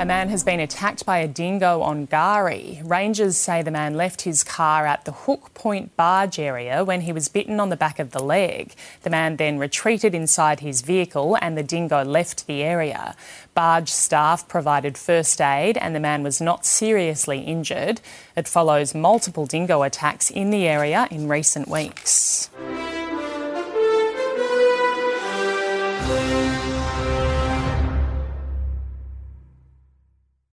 A man has been attacked by a dingo on K'Gari. Rangers say the man left his car at the Hook Point barge area when he was bitten on the back of the leg. The man then retreated inside his vehicle and the dingo left the area. Barge staff provided first aid and the man was not seriously injured. It follows multiple dingo attacks in the area in recent weeks.